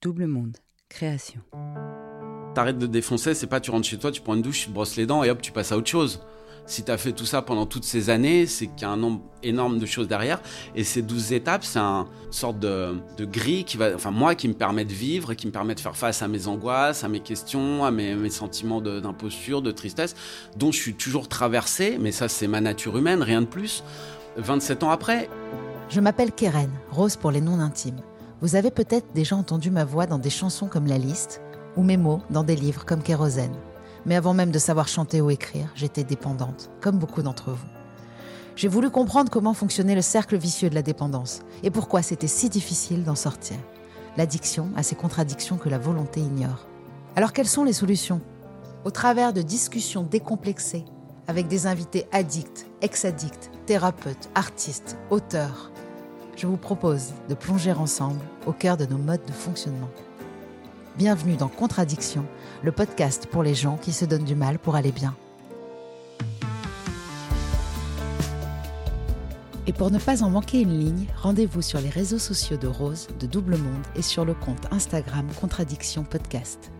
Double Monde, création. T'arrêtes de défoncer, c'est pas tu rentres chez toi, tu prends une douche, tu te brosses les dents et hop, tu passes à autre chose. Si tu as fait tout ça pendant toutes ces années, c'est qu'il y a un nombre énorme de choses derrière. Et ces douze étapes, c'est une sorte de, de, grille qui va, enfin moi, qui me permet de vivre et qui me permet de faire face à mes angoisses, à mes questions, à mes, mes sentiments d'imposture, de, de tristesse, dont je suis toujours traversé. Mais ça, c'est ma nature humaine, rien de plus. 27 ans après. Je m'appelle Keren, Rose pour les noms intimes. Vous avez peut-être déjà entendu ma voix dans des chansons comme La Liste ou mes mots dans des livres comme Kérosène. Mais avant même de savoir chanter ou écrire, j'étais dépendante, comme beaucoup d'entre vous. J'ai voulu comprendre comment fonctionnait le cercle vicieux de la dépendance et pourquoi c'était si difficile d'en sortir. L'addiction a ces contradictions que la volonté ignore. Alors quelles sont les solutions? Au travers de discussions décomplexées avec des invités addicts, ex-addicts, thérapeutes, artistes, auteurs, je vous propose de plonger ensemble au cœur de nos modes de fonctionnement. Bienvenue dans Contradiction, le podcast pour les gens qui se donnent du mal pour aller bien. Et pour ne pas en manquer une ligne, rendez-vous sur les réseaux sociaux de Rose, de Double Monde et sur le compte Instagram Contradiction Podcast.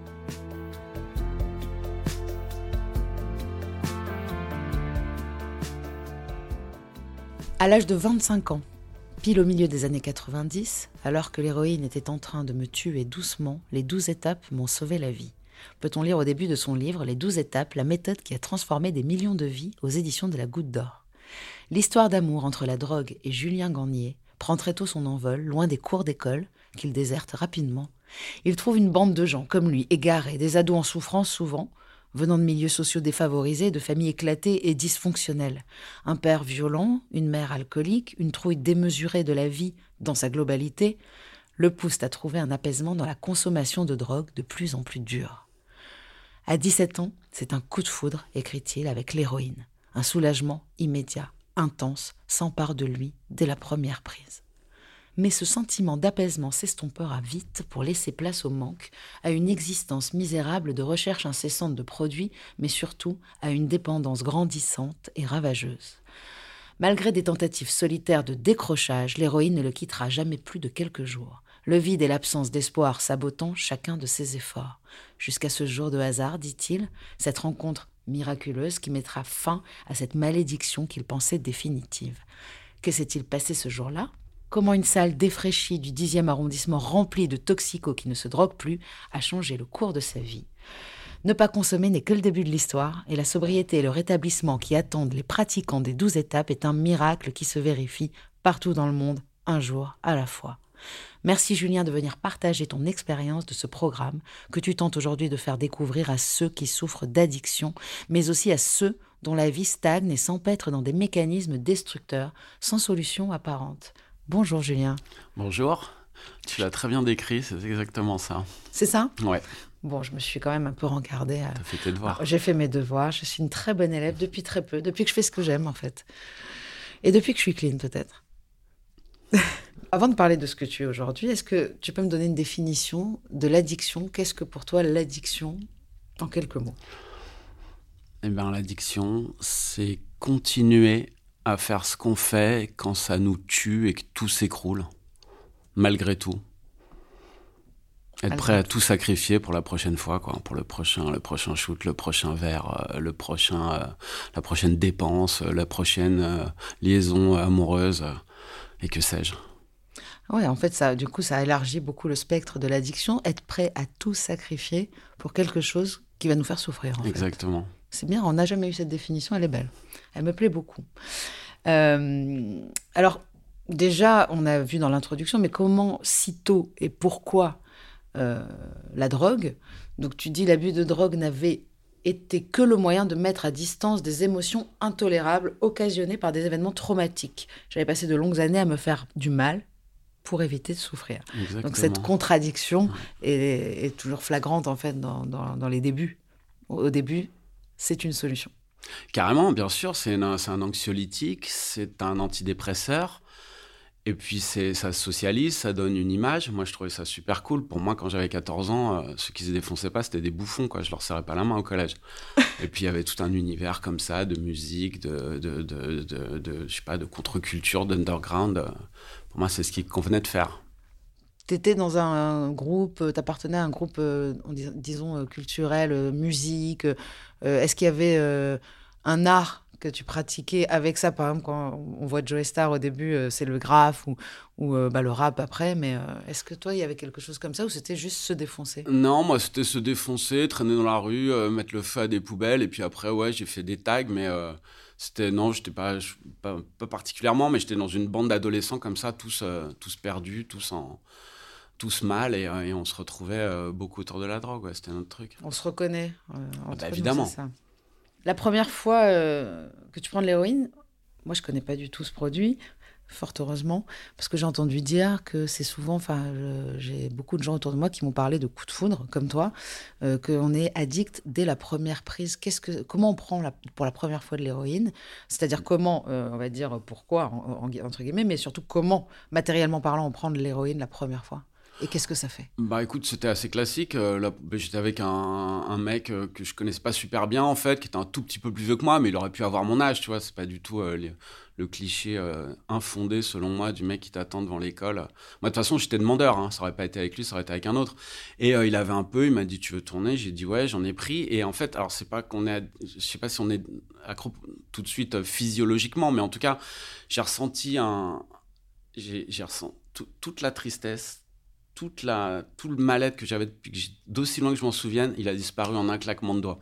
À l'âge de 25 ans, pile au milieu des années 90, alors que l'héroïne était en train de me tuer doucement, les douze étapes m'ont sauvé la vie. Peut-on lire au début de son livre Les douze étapes, la méthode qui a transformé des millions de vies aux éditions de la Goutte d'Or? L'histoire d'amour entre la drogue et Julien Gagnier prend très tôt son envol, loin des cours d'école, qu'il déserte rapidement. Il trouve une bande de gens comme lui, égarés, des ados en souffrance souvent, venant de milieux sociaux défavorisés, de familles éclatées et dysfonctionnelles. Un père violent, une mère alcoolique, une trouille démesurée de la vie dans sa globalité, le poussent à trouver un apaisement dans la consommation de drogue de plus en plus dure. À 17 ans, c'est un coup de foudre, écrit-il, avec l'héroïne. Un soulagement immédiat, intense, s'empare de lui dès la première prise mais ce sentiment d'apaisement s'estompera vite pour laisser place au manque, à une existence misérable de recherche incessante de produits, mais surtout à une dépendance grandissante et ravageuse. Malgré des tentatives solitaires de décrochage, l'héroïne ne le quittera jamais plus de quelques jours, le vide et l'absence d'espoir sabotant chacun de ses efforts. Jusqu'à ce jour de hasard, dit-il, cette rencontre miraculeuse qui mettra fin à cette malédiction qu'il pensait définitive. Que s'est-il passé ce jour-là? Comment une salle défraîchie du 10e arrondissement remplie de toxicos qui ne se droguent plus a changé le cours de sa vie. Ne pas consommer n'est que le début de l'histoire, et la sobriété et le rétablissement qui attendent les pratiquants des douze étapes est un miracle qui se vérifie partout dans le monde, un jour à la fois. Merci Julien de venir partager ton expérience de ce programme que tu tentes aujourd'hui de faire découvrir à ceux qui souffrent d'addiction, mais aussi à ceux dont la vie stagne et s'empêtre dans des mécanismes destructeurs sans solution apparente. Bonjour Julien. Bonjour. Tu l'as très bien décrit, c'est exactement ça. C'est ça? Ouais. Bon, je me suis quand même un peu rencardée. À... T'as fait tes devoirs. J'ai fait mes devoirs. Je suis une très bonne élève depuis très peu, depuis que je fais ce que j'aime en fait. Et depuis que je suis clean peut-être. Avant de parler de ce que tu es aujourd'hui, est-ce que tu peux me donner une définition de l'addiction? Qu'est-ce que pour toi l'addiction en quelques mots? Eh bien, l'addiction, c'est continuer à faire ce qu'on fait quand ça nous tue et que tout s'écroule, malgré tout. Être prêt à tout sacrifier pour la prochaine fois, quoi, pour le prochain, le prochain shoot, le prochain verre, euh, le prochain, euh, la prochaine dépense, euh, la prochaine liaison amoureuse, et que sais-je. Ouais, en fait, ça, du coup, ça élargit beaucoup le spectre de l'addiction. Être prêt à tout sacrifier pour quelque chose qui va nous faire souffrir. En Exactement. C'est bien, on n'a jamais eu cette définition, elle est belle. Elle me plaît beaucoup. Euh, alors, déjà, on a vu dans l'introduction, mais comment, si tôt et pourquoi euh, la drogue? Donc, tu dis l'abus de drogue n'avait été que le moyen de mettre à distance des émotions intolérables occasionnées par des événements traumatiques. J'avais passé de longues années à me faire du mal pour éviter de souffrir. Exactement. Donc cette contradiction est, est, toujours flagrante en fait dans, dans, dans les débuts. Au début, c'est une solution. Carrément, bien sûr, c'est un anxiolytique, c'est un antidépresseur. Et puis ça socialise, ça donne une image. Moi, je trouvais ça super cool. Pour moi, quand j'avais 14 ans, euh, ceux qui se défonçaient pas, c'était des bouffons. Quoi. Je leur serrais pas la main au collège. Et puis il y avait tout un univers comme ça, de musique, de, de, de, de, de je sais pas, de contre-culture, d'underground. Pour moi, c'est ce qui convenait de faire. tu étais dans un, groupe, tu appartenais à un groupe, disons, culturel, musique. Est-ce qu'il y avait un art que tu pratiquais avec ça? Par exemple, quand on voit Joe Star au début, c'est le graphe ou, ou bah, le rap après. Mais est-ce que toi, il y avait quelque chose comme ça ou c'était juste se défoncer? Non, moi, c'était se défoncer, traîner dans la rue, mettre le feu à des poubelles. Et puis après, ouais, j'ai fait des tags, mais c'était non, j'étais pas, pas, pas particulièrement, mais j'étais dans une bande d'adolescents comme ça, tous, tous perdus, tous en tous mal et, et, on se retrouvait beaucoup autour de la drogue. C'était notre truc. On se reconnaît. Ah bah, évidemment. ça. La première fois euh, que tu prends de l'héroïne, moi je connais pas du tout ce produit, fort heureusement, parce que j'ai entendu dire que c'est souvent, enfin j'ai beaucoup de gens autour de moi qui m'ont parlé de coup de foudre, comme toi, euh, qu'on est addict dès la première prise. Qu'est-ce que, comment on prend pour la première fois de l'héroïne? C'est-à-dire comment, euh, on va dire pourquoi, entre guillemets, mais surtout comment, matériellement parlant, on prend de l'héroïne la première fois? Et qu'est-ce que ça fait? Bah écoute, c'était assez classique. Euh, bah, j'étais avec un, mec euh, que je connaissais pas super bien en fait, qui était un tout petit peu plus vieux que moi, mais il aurait pu avoir mon âge, tu vois. C'est pas du tout euh, le cliché infondé selon moi du mec qui t'attend devant l'école. Moi de toute façon, j'étais demandeur. Hein. Ça aurait pas été avec lui, ça aurait été avec un autre. Et il avait un peu, il m'a dit tu veux tourner? J'ai dit ouais, j'en ai pris. Et en fait, alors c'est pas qu'on est, je sais pas si on est accro tout de suite physiologiquement, mais en tout cas, j'ai ressenti un, j'ai ressenti toute la tristesse toute la, tout le mal-être que j'avais depuis d'aussi loin que je m'en souvienne, il a disparu en un claquement de doigts.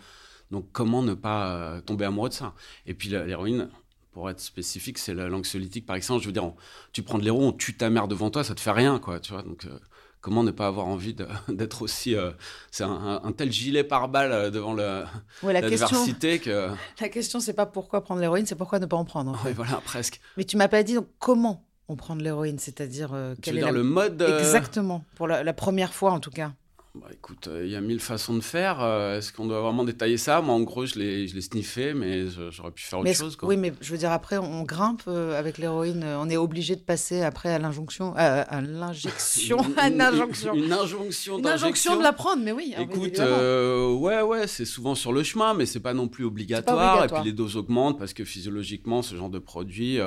Donc comment ne pas euh, tomber amoureux de ça? Et puis l'héroïne, pour être spécifique, c'est l'anxiolytique par exemple. Je veux dire, tu prends de l'héros, on tue ta mère devant toi, ça te fait rien, quoi. Tu vois Donc euh, comment ne pas avoir envie d'être aussi euh, c'est un, tel gilet par balle devant la l'adversité que la question c'est pas pourquoi prendre l'héroïne, c'est pourquoi ne pas en prendre. En voilà, presque. Mais tu m'as pas dit donc comment? On prend de l'héroïne, c'est-à-dire euh, quel est le mode euh, Exactement, pour la, première fois en tout cas. Bah, écoute, euh, il y a mille façons de faire. Est-ce qu'on doit vraiment détailler ça? Moi, en gros, je l'ai, sniffé, mais j'aurais pu faire autre chose. Oui, mais je veux dire, après, on grimpe avec l'héroïne. On est obligé de passer après à l'injonction, à l'injection, à une, injonction. Une, injonction Une injonction de la prendre, mais oui. Écoute, ouais, ouais, c'est souvent sur le chemin, mais c'est pas non plus obligatoire. Et puis les doses augmentent parce que physiologiquement, ce genre de produit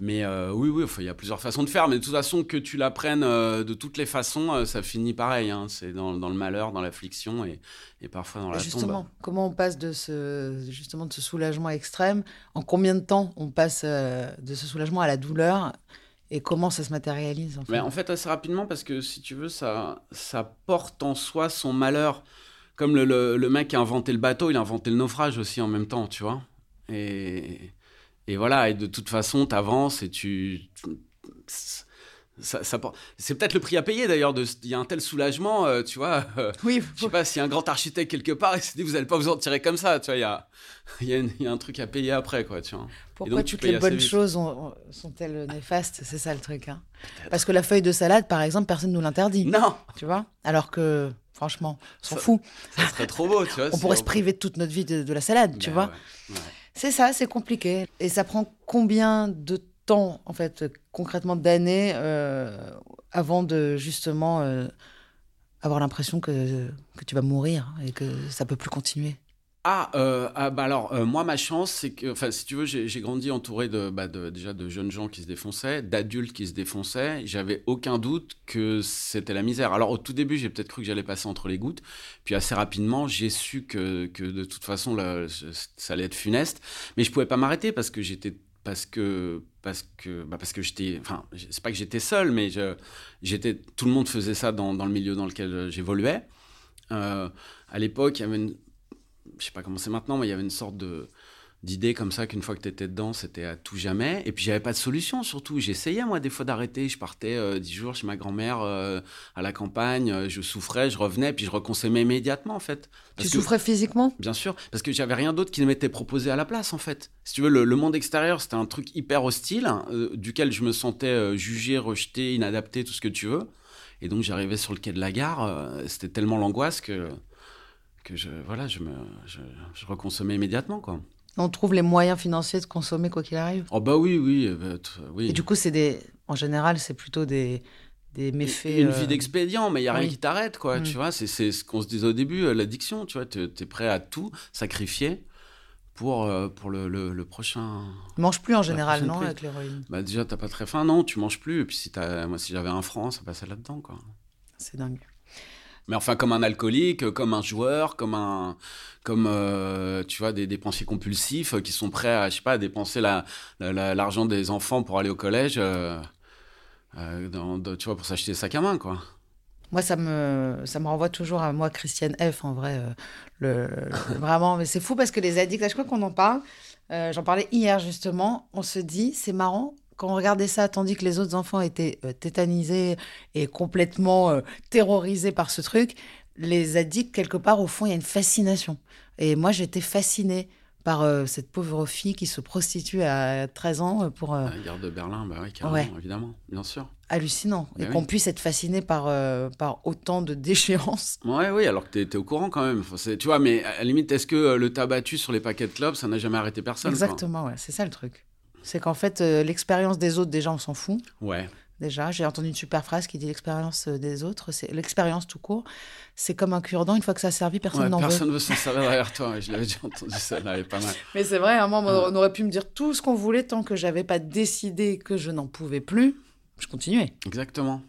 mais euh, oui, oui, il y a plusieurs façons de faire. Mais de toute façon, que tu l'apprennes euh, de toutes les façons, euh, ça finit pareil. Hein. C'est dans, le malheur, dans l'affliction et, et, parfois dans la justement, comment on passe de ce, justement, de ce soulagement extrême En combien de temps on passe de ce soulagement à la douleur et comment ça se matérialise en fait, Mais en fait assez rapidement, parce que si tu veux, ça, ça porte en soi son malheur. Comme le, le, le mec qui a inventé le bateau, il a inventé le naufrage aussi en même temps, tu vois. Et et voilà, et de toute façon, tu avances et tu. Ça, c'est peut-être le prix à payer d'ailleurs. Il y a un tel soulagement, euh, tu vois. Euh, oui. Je sais pas s'il y a un grand architecte quelque part et s'est dit vous n'allez pas vous en tirer comme ça, tu vois. Il y a, y, y a, un truc à payer après, quoi, tu vois. Pourquoi toutes les bonnes choses sont-elles néfastes? C'est ça le truc. Hein. Parce que la feuille de salade, par exemple, personne ne nous l'interdit. Non. Tu vois? Alors que, franchement, on s'en fout. Ça serait trop beau, tu vois. on pourrait se priver de toute notre vie de, la salade, tu ben vois? Ouais. C'est ça, c'est compliqué. Et ça prend combien de temps, en fait, concrètement d'années, euh, avant de justement euh, avoir l'impression que, que tu vas mourir et que ça peut plus continuer? Ah, euh, ah, bah alors moi ma chance c'est que enfin si tu veux j'ai grandi entouré de, bah, de, déjà de jeunes gens qui se défonçaient d'adultes qui se défonçaient. J'avais aucun doute que c'était la misère. Alors au tout début j'ai peut-être cru que j'allais passer entre les gouttes. Puis assez rapidement j'ai su que, que de toute façon ça allait être funeste. Mais je pouvais pas m'arrêter parce que j'étais parce que parce que bah parce que j'étais enfin c'est pas que j'étais seul mais j'étais tout le monde faisait ça dans, le milieu dans lequel j'évoluais. Euh, à l'époque il y avait une je sais pas comment c'est maintenant, mais il y avait une sorte de d'idée comme ça qu'une fois que tu étais dedans, c'était à tout jamais. Et puis j'avais pas de solution surtout. J'essayais moi des fois d'arrêter. Je partais euh, dix jours chez ma grand-mère euh, à la campagne. Euh, je souffrais, je revenais, puis je reconsommais immédiatement en fait. tu souffrais physiquement? Bien sûr, parce que j'avais rien d'autre qui ne m'était proposé à la place en fait. Si tu veux, le, monde extérieur c'était un truc hyper hostile, hein, duquel je me sentais jugé, rejeté, inadapté, tout ce que tu veux. Et donc j'arrivais sur le quai de la gare, c'était tellement l'angoisse que que je, voilà, je, me, je, reconsommais immédiatement. Quoi. On trouve les moyens financiers de consommer quoi qu'il arrive Oh bah oui, oui. Euh, oui. Et du coup, c'est des, en général, c'est plutôt des, des méfaits. Une vie euh, d'expédient, mais il n'y a rien qui t'arrête, quoi. Mm. Tu vois, c'est ce qu'on se disait au début, euh, l'addiction, tu vois, tu es prêt à tout sacrifier pour, pour le, le, le prochain. Tu manges plus en général, non, prise. avec l'héroïne? Bah déjà, t'as pas très faim, non, tu manges plus. Et puis si t'as, moi, si j'avais un franc, ça passait là-dedans, quoi. C'est dingue. Mais enfin, comme un alcoolique, comme un joueur, comme un, comme euh, tu vois, des dépensiers compulsifs euh, qui sont prêts à, je sais pas, à dépenser la, la- la- l'argent des enfants pour aller au collège, euh, euh, dans- tu vois, pour s'acheter des sacs à main, quoi. Moi, ça me, ça me renvoie toujours à moi, Christiane F, en vrai. euh, le, vraiment, mais c'est fou parce que les addicts, je crois qu'on en parle. euh, J'en parlais hier, justement. On se dit, c'est marrant, quand on regardait ça, tandis que les autres enfants étaient euh, tétanisés et complètement euh, terrorisés par ce truc, les addicts, quelque part, au fond, il y a une fascination. Et moi, j'étais fascinée par euh, cette pauvre fille qui se prostitue à 13 ans pour... La guerre de Berlin, bah oui, carrément, Ouais. évidemment, bien sûr. hallucinant. Et Ben oui. qu'on puisse être fasciné par, par autant de déchéances. Ouais, oui, alors que t'es, t'es au courant quand même. Enfin, tu vois, mais à la limite, est-ce que le tabac sur les paquets de clopes, ça n'a jamais arrêté personne Exactement, ouais, c'est ça le truc. C'est qu'en fait, euh, l'expérience des autres, déjà, on s'en fout. Ouais, Déjà, j'ai entendu une super phrase qui dit l'expérience euh, des autres, c'est l'expérience tout court, c'est comme un cure-dent, une fois que ça a servi, personne Ouais, n'en veut. personne veut s'en servir derrière toi. ouais, Je l'avais déjà entendu ça, est pas mal. Mais c'est vrai, à un moment, on aurait pu me dire tout ce qu'on voulait tant que j'avais pas décidé que je n'en pouvais plus. Je continuais. Exactement.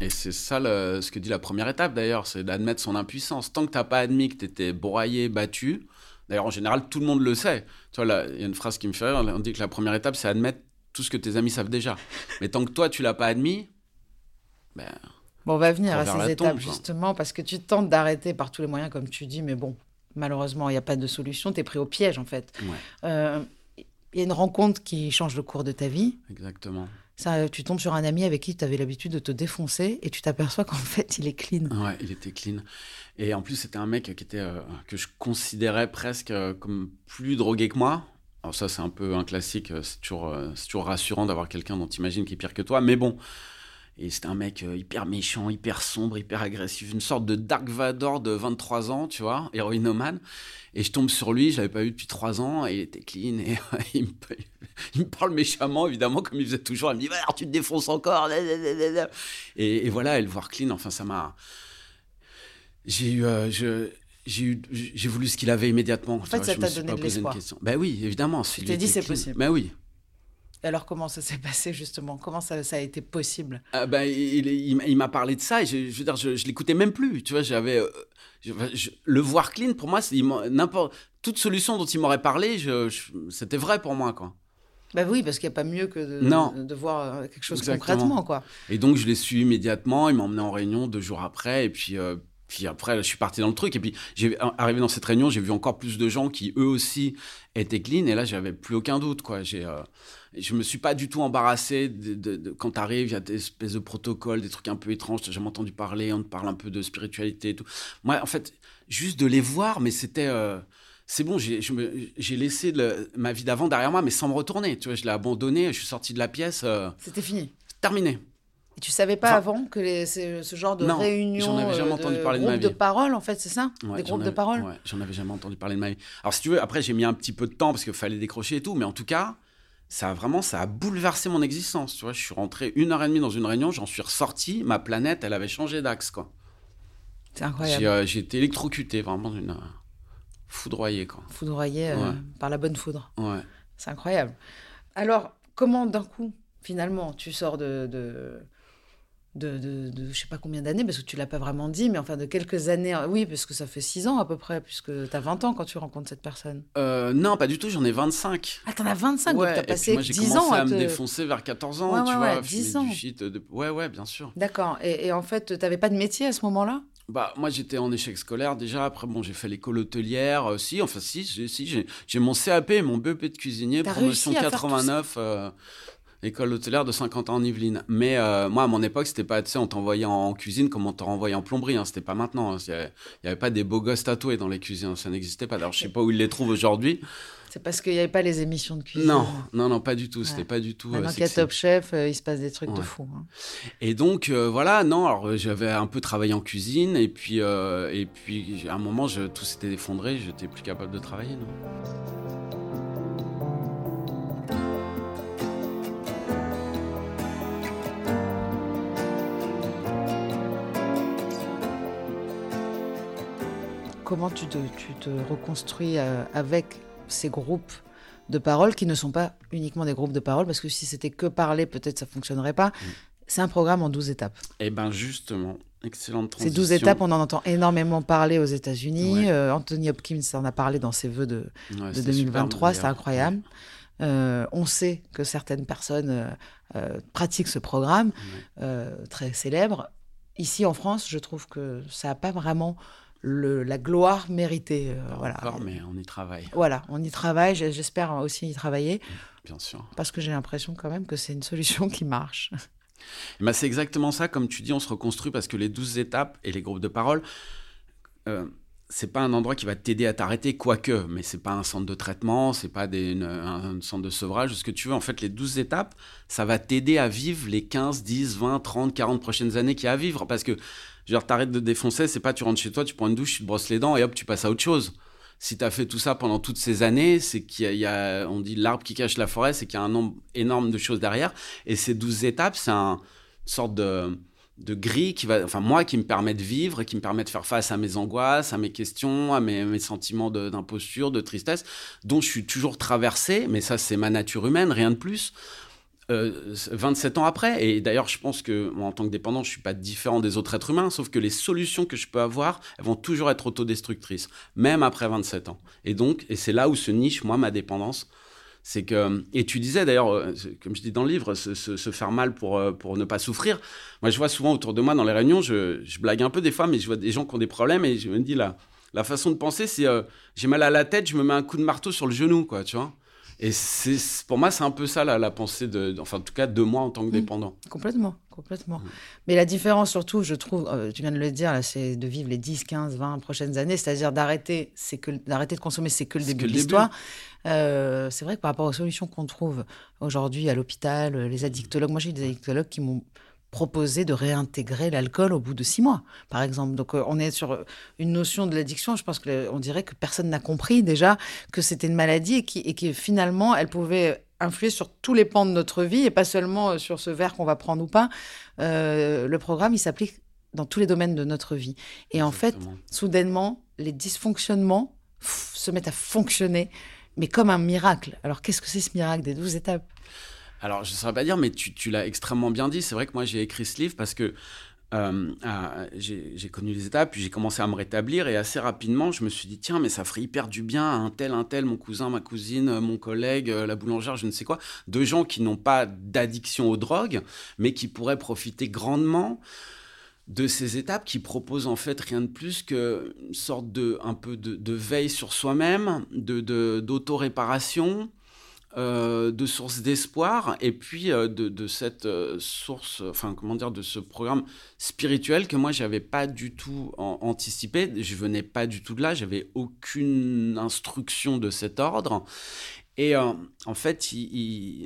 Et c'est ça le- ce que dit la première étape d'ailleurs, c'est d'admettre son impuissance. Tant que t'as pas admis que t'étais broyé, battu, d'ailleurs en général tout le monde le sait. Tu vois, il y a une phrase qui me fait rire, on dit que la première étape c'est admettre tout ce que tes amis savent déjà. Mais tant que toi tu l'as pas admis, ben, Bon, on va venir à ces étapes, tombe, justement, parce que tu tentes d'arrêter par tous les moyens, comme tu dis, mais bon, malheureusement, il n'y a pas de solution, tu es pris au piège, en fait. ouais, Euh, Il y a une rencontre qui change le cours de ta vie. exactement. Ça, tu tombes sur un ami avec qui tu avais l'habitude de te défoncer et tu t'aperçois qu'en fait, il est clean. Ouais, il était clean. Et en plus, c'était un mec qui était, euh, que je considérais presque euh, comme plus drogué que moi. Alors ça, c'est un peu un classique. euh, C'est toujours, euh, toujours rassurant d'avoir quelqu'un dont tu imagines qui est pire que toi. Mais bon. Et c'était un mec euh, hyper méchant, hyper sombre, hyper agressif. Une sorte de Dark Vador de 23 ans, tu vois, héroïnomane. Et je tombe sur lui, je l'avais pas vu depuis 3 ans, et il était clean. Et il, me, il me parle méchamment, évidemment, comme il faisait toujours. Il me dit, Ouais, alors tu te défonces encore. Et, et voilà, et le voir clean, enfin, ça m'a j'ai eu, euh, je, eu, j'ai voulu ce qu'il avait immédiatement. En fait, ça t'a donné de l'espoir. Ben oui, évidemment. Tu t'es dit, c'est possible. Ben oui. Alors, comment ça s'est passé, justement? Comment ça, ça a été possible? Ah ben, il, il, il m'a parlé de ça et je, je veux dire, je, je l'écoutais même plus. Tu vois, j'avais euh, le voir clean pour moi, n'importe toute solution dont il m'aurait parlé, c'était vrai pour moi quoi. Bah oui, parce qu'il n'y a pas mieux que de, Non. de, voir euh, quelque chose Exactement. concrètement, quoi. Et donc je l'ai su immédiatement. Il m'a emmené en réunion deux jours après et puis. euh, puis après, je suis parti dans le truc. Et puis, j'ai arrivé dans cette réunion, j'ai vu encore plus de gens qui, eux aussi, étaient clean. Et là, j'avais plus aucun doute. Quoi. J'ai, euh, je me suis pas du tout embarrassé de, de- de- quand t'arrives, il y a des espèces de protocoles, des trucs un peu étranges. T'as jamais entendu parler, on te parle un peu de spiritualité et tout. Moi, en fait, juste de les voir, mais c'était. euh, c'est bon, j'ai, j'ai laissé le- ma vie d'avant derrière moi, mais sans me retourner. Tu vois, je l'ai abandonné, je suis sorti de la pièce, euh, C'était fini. terminé. Et tu savais pas Enfin- avant que les- ce, ce genre de Non, réunion, j'en avais jamais euh, entendu de parler de ma groupe de vie. parole, en fait, c'est ça? Ouais, Des groupes de parole? ouais, J'en avais jamais entendu parler de ma vie. Alors, si tu veux, après, j'ai mis un petit peu de temps parce qu'il fallait décrocher et tout, mais en tout cas, ça a vraiment, ça a bouleversé mon existence. Tu vois, je suis rentré une heure et demie dans une réunion, j'en suis ressorti, ma planète, elle avait changé d'axe, quoi. C'est incroyable. J'ai euh, été électrocuté, vraiment, une, euh, foudroyé, quoi. Foudroyé euh, Ouais. par la bonne foudre. Ouais. C'est incroyable. Alors, comment d'un coup, finalement, tu sors de, de, de, de, de je sais pas combien d'années, parce que tu l'as pas vraiment dit, mais enfin de quelques années, euh, oui, parce que ça fait six ans à peu près, puisque tu as 20 ans quand tu rencontres cette personne. Euh, non, pas du tout, j'en ai 25. Ah, t'en as 25, ouais, donc t'as et puis passé moi, j'ai 10 commencé ans à, à me défoncer vers 14 ans, Ouais, tu ouais, vois. ouais, fumer 10 ans. Du shit, de- Ouais, ouais, bien sûr. D'accord. Et, et en fait, t'avais pas de métier à ce moment-là? Bah, moi, j'étais en échec scolaire déjà. Après, bon, j'ai fait l'école hôtelière. euh, si, enfin, si, j'ai si, j'ai- j'ai mon CAP mon BEP de cuisinier, promotion réussi à faire tout ça? 89, euh, école hôtelière de 50 ans en Yvelines. Mais euh, moi, à mon époque, c'était pas, tu sais, on t'envoyait en cuisine comme on te renvoyait en plomberie. Hein, c'était pas maintenant. hein. Il y avait- il y avait pas des beaux gosses tatoués dans les cuisines. Ça n'existait pas. Alors, je sais pas où ils les trouvent aujourd'hui. C'est parce qu'il n'y avait pas les émissions de cuisine. Non, non, non, pas du tout. C'était Ouais. pas du tout. euh, Maintenant qu'il y a. Top Chef, euh, il se passe des trucs de fou. hein. Et donc euh, voilà, non, alors euh, j'avais un peu travaillé en cuisine et puis euh, et puis à un moment je, tout s'était effondré, j'étais plus capable de travailler. Non. Comment tu te, tu te reconstruis euh, avec ces groupes de parole qui ne sont pas uniquement des groupes de parole, parce que si c'était que parler, peut-être ça fonctionnerait pas. Mm. C'est un programme en 12 étapes. Eh bien justement, excellente transition. Ces 12 étapes, on en entend énormément parler aux États-Unis. Euh, Anthony Hopkins en a parlé dans ses vœux de, 2023, c'est incroyable. Euh, on sait que certaines personnes euh, pratiquent ce programme très célèbre. Ici en France, je trouve que ça n'a pas vraiment la gloire méritée. voilà. Encore, mais on y travaille. Voilà, on y travaille. J'espère aussi y travailler. Bien sûr. Parce que j'ai l'impression quand même que c'est une solution qui marche. Eh ben, c'est exactement ça, comme tu dis, on se reconstruit parce que les douze étapes et les groupes de parole, euh, c'est pas un endroit qui va t'aider à t'arrêter, quoique, mais c'est pas un centre de traitement, c'est pas un centre de sevrage, ce que tu veux. En fait, les douze étapes, ça va t'aider à vivre les 15, 10, 20, 30, 40 prochaines années qu'il y a à vivre. Parce que, genre, t'arrêtes de défoncer, c'est pas tu rentres chez toi, tu prends une douche, tu te brosses les dents et hop, tu passes à autre chose si tu as fait tout ça pendant toutes ces années, c'est qu'il y, a, on dit l'arbre qui cache la forêt, c'est qu'il y a un nombre énorme de choses derrière. Et ces douze étapes, c'est un, sorte de, de grille qui va, enfin moi, qui me permet de vivre, qui me permet de faire face à mes angoisses, à mes questions, à mes, mes sentiments d'imposture, de, tristesse, dont je suis toujours traversé, mais ça c'est ma nature humaine, rien de plus. 27 euh, ans après, et d'ailleurs je pense que moi, en tant que dépendant, je suis pas différent des autres êtres humains, sauf que les solutions que je peux avoir, elles vont toujours être autodestructrices, même après 27 ans. Et donc, et c'est là où se niche, moi, ma dépendance, c'est que, et tu disais d'ailleurs, euh, comme je dis dans le livre, se, faire mal pour, euh, pour ne pas souffrir. Moi, je vois souvent autour de moi dans les réunions, je, blague un peu des fois, mais je vois des gens qui ont des problèmes et je me dis là, la façon de penser, c'est j'ai mal à la tête, je me mets un coup de marteau sur le genou, quoi, tu vois. Et c'est, pour moi, c'est un peu ça la, pensée, de, enfin, en tout cas, de moi en tant que mmh. dépendant. complètement, complètement. Mmh. Mais la différence, surtout, je trouve, tu viens de le dire, c'est de vivre les 10, 15, 20 prochaines années, c'est-à-dire d'arrêter, c'est que, d'arrêter de consommer, c'est que le début de l'histoire. Euh, c'est vrai que par rapport aux solutions qu'on trouve aujourd'hui à l'hôpital, les addictologues, moi j'ai eu des addictologues qui m'ont proposé de réintégrer l'alcool au bout de six mois, par exemple. Donc euh, on est sur une notion de l'addiction, je pense qu'on dirait que personne n'a compris déjà que c'était une maladie et, qui, et que finalement elle pouvait influer sur tous les pans de notre vie et pas seulement euh, sur ce verre qu'on va prendre ou pas. le programme, il s'applique dans tous les domaines de notre vie. Et en fait, soudainement, les dysfonctionnements se mettent à fonctionner mais comme un miracle. Alors qu'est-ce que c'est ce miracle des douze étapes? Alors je ne saurais pas dire, mais tu, l'as extrêmement bien dit. C'est vrai que moi j'ai écrit ce livre parce que euh, j'ai connu les étapes, puis j'ai commencé à me rétablir et assez rapidement, je me suis dit tiens, mais ça ferait hyper du bien à un tel, un tel, mon cousin, ma cousine, mon collègue, euh, la boulangère, je ne sais quoi, de gens qui n'ont pas d'addiction aux drogues, mais qui pourraient profiter grandement de ces étapes qui proposent en fait rien de plus qu'une sorte de un peu de, veille sur soi-même, de d'auto-réparation, euh, de source d'espoir et puis euh, de, cette euh, source, enfin comment dire, de ce programme spirituel que moi j'avais pas du tout anticipé. Je venais pas du tout de là, j'avais aucune instruction de cet ordre et euh, en fait,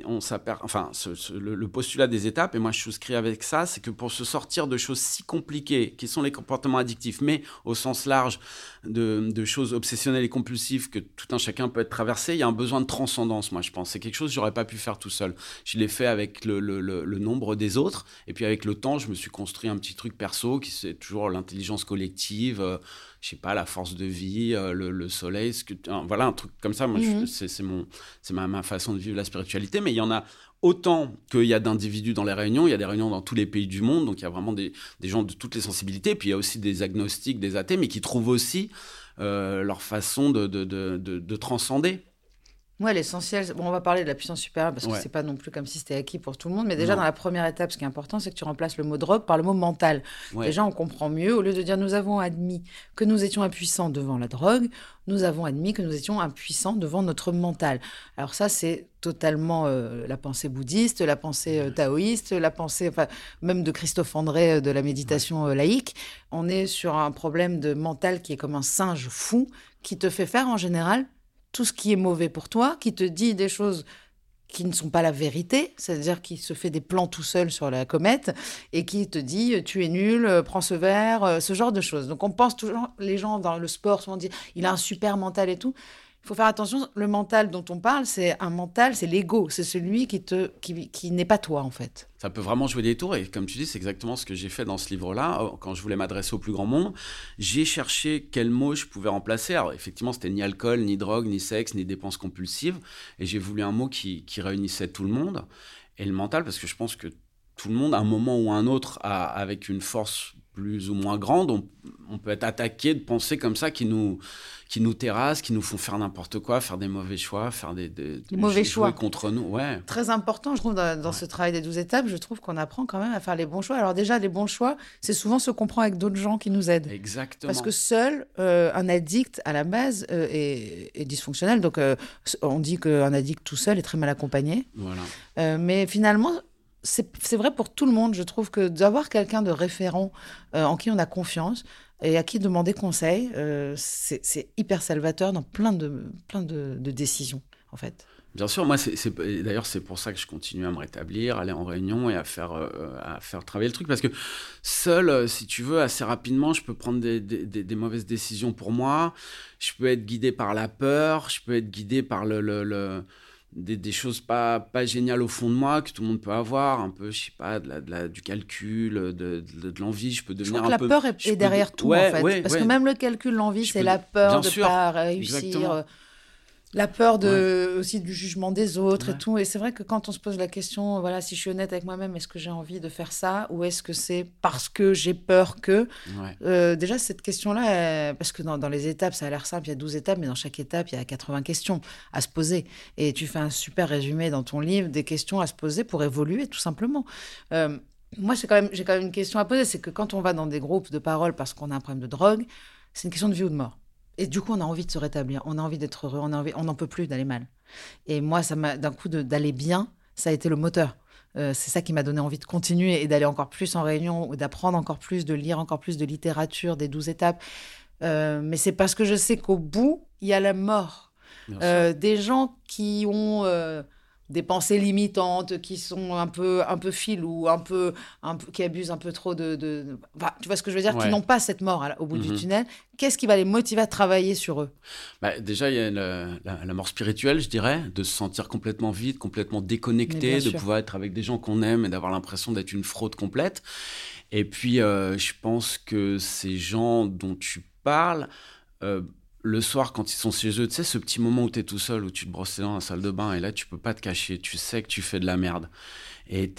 on enfin, le, postulat des étapes, et moi je souscris avec ça, c'est que pour se sortir de choses si compliquées, qui sont les comportements addictifs, mais au sens large de, choses obsessionnelles et compulsives que tout un chacun peut être traversé, il y a un besoin de transcendance, moi je pense. C'est quelque chose que j'aurais pas pu faire tout seul. Je l'ai fait avec le, nombre des autres, et puis avec le temps, je me suis construit un petit truc perso qui c'est toujours l'intelligence collective. Euh, je sais pas, la force de vie, euh, le, soleil, ce que, voilà, un truc comme ça. Moi, mhm. c'est mon, c'est ma, ma, façon de vivre la spiritualité. Mais il y en a autant qu'il y a d'individus dans les réunions. Il y a des réunions dans tous les pays du monde, donc il y a vraiment des, des gens de toutes les sensibilités. Puis il y a aussi des agnostiques, des athées, mais qui trouvent aussi euh, leur façon de, de, de, de transcender. Ouais, l'essentiel, bon, on va parler de la puissance supérieure parce que c'est pas non plus comme si c'était acquis pour tout le monde, mais déjà dans la première étape, ce qui est important, c'est que tu remplaces le mot drogue par le mot mental. Déjà, on comprend mieux, au lieu de dire nous avons admis que nous étions impuissants devant la drogue, nous avons admis que nous étions impuissants devant notre mental. Alors ça, c'est totalement euh, la pensée bouddhiste, la pensée euh, taoïste, la pensée enfin, même de Christophe André euh, de la méditation laïque. On est sur un problème de mental qui est comme un singe fou qui te fait faire en général tout ce qui est mauvais pour toi, qui te dit des choses qui ne sont pas la vérité, c'est-à-dire qui se fait des plans tout seul sur la comète et qui te dit tu es nul, prends ce verre, ce genre de choses. Donc on pense toujours, les gens dans le sport souvent disent il a un super mental et tout. Il faut faire attention. Le mental dont on parle, c'est un mental, c'est l'ego. C'est celui qui, qui, qui n'est pas toi, en fait. Ça peut vraiment jouer des tours. Et comme tu dis, c'est exactement ce que j'ai fait dans ce livre-là. Oh, quand je voulais m'adresser au plus grand monde, j'ai cherché quel mot je pouvais remplacer. Alors, effectivement, c'était ni alcool, ni drogue, ni sexe, ni dépenses compulsives. Et j'ai voulu un mot qui, qui réunissait tout le monde. Et le mental, parce que je pense que tout le monde, à un moment ou un autre, a, avec une force plus ou moins grande, on, peut être attaqué de penser comme ça qui nous, qui nous terrassent, qui nous font faire n'importe quoi, faire des mauvais choix, faire des, des, mauvais choix contre nous. Ouais. Très important, je trouve, dans, ce travail des 12 étapes, je trouve qu'on apprend quand même à faire les bons choix. Alors déjà, les bons choix, c'est souvent ce qu'on prend avec d'autres gens qui nous aident. Exactement. Parce que seul, euh, un addict, à la base, euh, est, dysfonctionnel. Donc, euh, on dit qu'un addict tout seul est très mal accompagné. Voilà. mais finalement, c'est vrai pour tout le monde. Je trouve que d'avoir quelqu'un de référent euh, en qui on a confiance et à qui demander conseil, euh, c'est hyper salvateur dans plein de, plein de, décisions, en fait. Bien sûr, moi, d'ailleurs, c'est pour ça que je continue à me rétablir, aller en réunion et à faire, euh, à faire travailler le truc. Parce que seul, si tu veux, assez rapidement, je peux prendre des, des, mauvaises décisions pour moi. Je peux être guidé par la peur, je peux être guidé par le, le des, choses pas, pas géniales au fond de moi que tout le monde peut avoir, un peu, je sais pas, de la, du calcul, de, de, l'envie, je peux devenir je crois que la peur est, derrière tout, en fait. Parce que même le calcul, l'envie, c'est la peur de ne pas réussir. La peur de, aussi du jugement des autres et tout. Et c'est vrai que quand on se pose la question, voilà, si je suis honnête avec moi-même, est-ce que j'ai envie de faire ça ou est-ce que c'est parce que j'ai peur que euh, Déjà, cette question-là, parce que dans, les étapes, ça a l'air simple, il y a 12 étapes, mais dans chaque étape, il y a 80 questions à se poser. Et tu fais un super résumé dans ton livre des questions à se poser pour évoluer, tout simplement. Euh, moi, j'ai quand, quand même une question à poser, c'est que quand on va dans des groupes de parole parce qu'on a un problème de drogue, c'est une question de vie ou de mort. Et du coup, on a envie de se rétablir, on a envie d'être heureux, on a on n'en peut plus d'aller mal. Et moi, ça m'a d'un coup d'aller bien, ça a été le moteur. Euh, c'est ça qui m'a donné envie de continuer et d'aller encore plus en réunion, d'apprendre encore plus, de lire encore plus de littérature, des douze étapes. Euh, mais c'est parce que je sais qu'au bout, il y a la mort. Euh, des gens qui ont des pensées limitantes qui sont un peu un peu ou un peu, un peu qui abusent un peu trop de, de, tu vois ce que je veux dire? Qui n'ont pas cette mort au bout du mhm. tunnel. Qu'est-ce qui va les motiver à travailler sur eux? Bah, déjà il y a la, mort spirituelle je dirais de se sentir complètement vide complètement déconnecté de pouvoir être avec des gens qu'on aime et d'avoir l'impression d'être une fraude complète. Et puis euh, je pense que ces gens dont tu parles euh, le soir, quand ils sont chez eux, tu sais, ce petit moment où tu es tout seul, où tu te brosses les dents dans la salle de bain, et là, tu peux pas te cacher, tu sais que tu fais de la merde. Et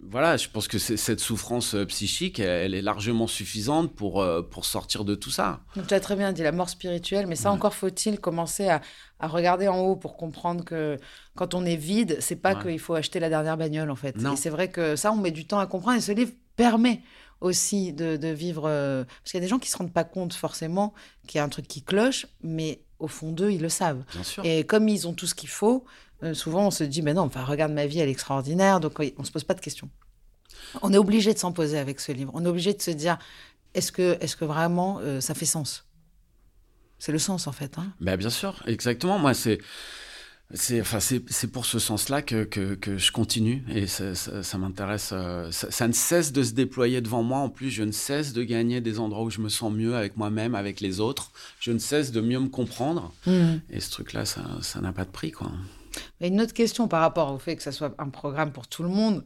voilà, je pense que cette souffrance euh, psychique, elle, est largement suffisante pour, euh, pour sortir de tout ça. tu as très bien dit la mort spirituelle, mais ça encore faut-il commencer à, regarder en haut pour comprendre que quand on est vide, c'est pas qu'il faut acheter la dernière bagnole en fait. Et c'est vrai que ça, on met du temps à comprendre et ce livre permet aussi de, vivre. Euh, parce qu'il y a des gens qui se rendent pas compte forcément qu'il y a un truc qui cloche, mais au fond d'eux, ils le savent. Et comme ils ont tout ce qu'il faut, euh, souvent on se dit, mais non, enfin, regarde ma vie, elle est extraordinaire, donc on se pose pas de questions. On est obligé de s'en poser avec ce livre. On est obligé de se dire, est-ce que, est que vraiment euh, ça fait sens? C'est le sens en fait. Hein bah, bien sûr, exactement. Moi, c'est c'est enfin, pour ce sens-là que, que, que, je continue et ça, ça, m'intéresse. Euh, ça, ne cesse de se déployer devant moi. En plus, je ne cesse de gagner des endroits où je me sens mieux avec moi-même, avec les autres. Je ne cesse de mieux me comprendre. Mmh. Et ce truc-là, ça n'a pas de prix. Quoi. une autre question par rapport au fait que ça soit un programme pour tout le monde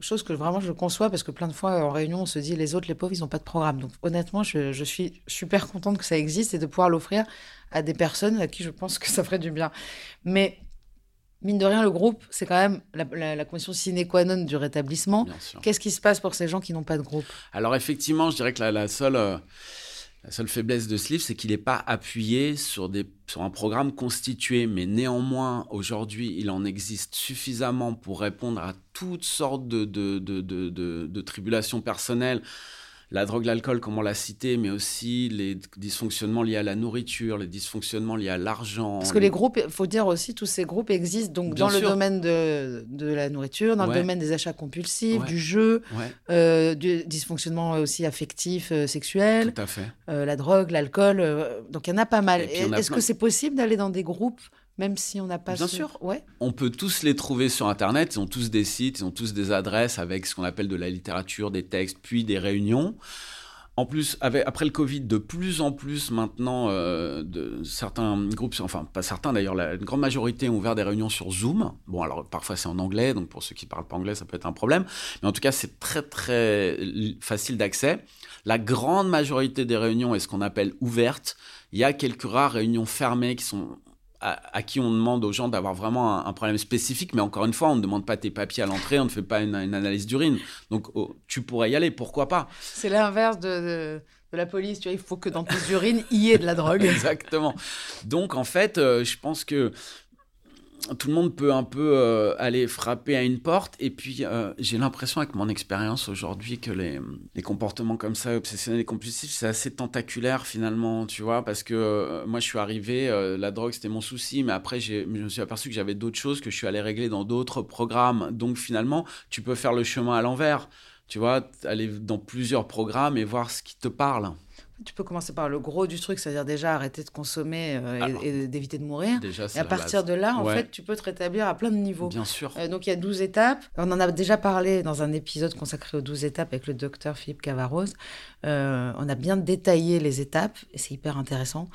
chose que vraiment je conçois parce que plein de fois en réunion on se dit les autres les pauvres ils n'ont pas de programme. Donc honnêtement je, je, suis super contente que ça existe et de pouvoir l'offrir à des personnes à qui je pense que ça ferait du bien. Mais mine de rien le groupe c'est quand même la, la, condition sine qua non du rétablissement. Qu'est-ce qui se passe pour ces gens qui n'ont pas de groupe? Alors effectivement je dirais que la, la seule euh, la seule faiblesse de ce livre, c'est qu'il n'est pas appuyé sur, un programme constitué, mais néanmoins, aujourd'hui, il en existe suffisamment pour répondre à toutes sortes de tribulations personnelles la drogue, l'alcool, comme on l'a cité, mais aussi les dysfonctionnements liés à la nourriture, les dysfonctionnements liés à l'argent. Parce que les groupes, il faut dire aussi, tous ces groupes existent donc dans le domaine de, de, la nourriture, dans le domaine des achats compulsifs, du jeu, euh, du dysfonctionnement aussi affectif, euh, sexuel. Tout à fait. Euh, la drogue, l'alcool. donc il y en a pas mal. Est-ce que c'est possible d'aller dans des groupes même si on n'a pas Bien sûr. Ouais. On peut tous les trouver sur Internet. Ils ont tous des sites, ils ont tous des adresses avec ce qu'on appelle de la littérature, des textes, puis des réunions. En plus, avec, après le Covid, de plus en plus maintenant, euh, de certains groupes, enfin pas certains d'ailleurs, la grande majorité ont ouvert des réunions sur Zoom. Bon, alors parfois c'est en anglais, donc pour ceux qui parlent pas anglais, ça peut être un problème. Mais en tout cas, c'est très très facile d'accès. La grande majorité des réunions est ce qu'on appelle ouvertes. Il y a quelques rares réunions fermées qui sont à, qui on demande aux gens d'avoir vraiment un, problème spécifique, mais encore une fois, on ne demande pas tes papiers à l'entrée, on ne fait pas une, analyse d'urine. Donc, oh, tu pourrais y aller, pourquoi pas? C'est l'inverse de, la police, tu vois, il faut que dans tes urines, il y ait de la drogue. Exactement. Donc, en fait, euh, je pense que tout le monde peut un peu euh, aller frapper à une porte. Et puis, euh, j'ai l'impression, avec mon expérience aujourd'hui, que les, comportements comme ça, obsessionnels et compulsifs, c'est assez tentaculaire finalement, tu vois. Parce que euh, moi, je suis arrivé, la drogue, c'était mon souci, mais après, je me suis aperçu que j'avais d'autres choses que je suis allé régler dans d'autres programmes. Donc, finalement, tu peux faire le chemin à l'envers. Tu vois, aller dans plusieurs programmes et voir ce qui te parle. Tu peux commencer par le gros du truc, c'est-à-dire déjà arrêter de consommer euh, et, d'éviter de mourir. et à partir de là, en fait, tu peux te rétablir à plein de niveaux. Bien sûr. Euh, donc il y a 12 étapes. On en a déjà parlé dans un épisode consacré aux 12 étapes avec le docteur Philippe Cavarose. Euh, on a bien détaillé les étapes et c'est hyper intéressant.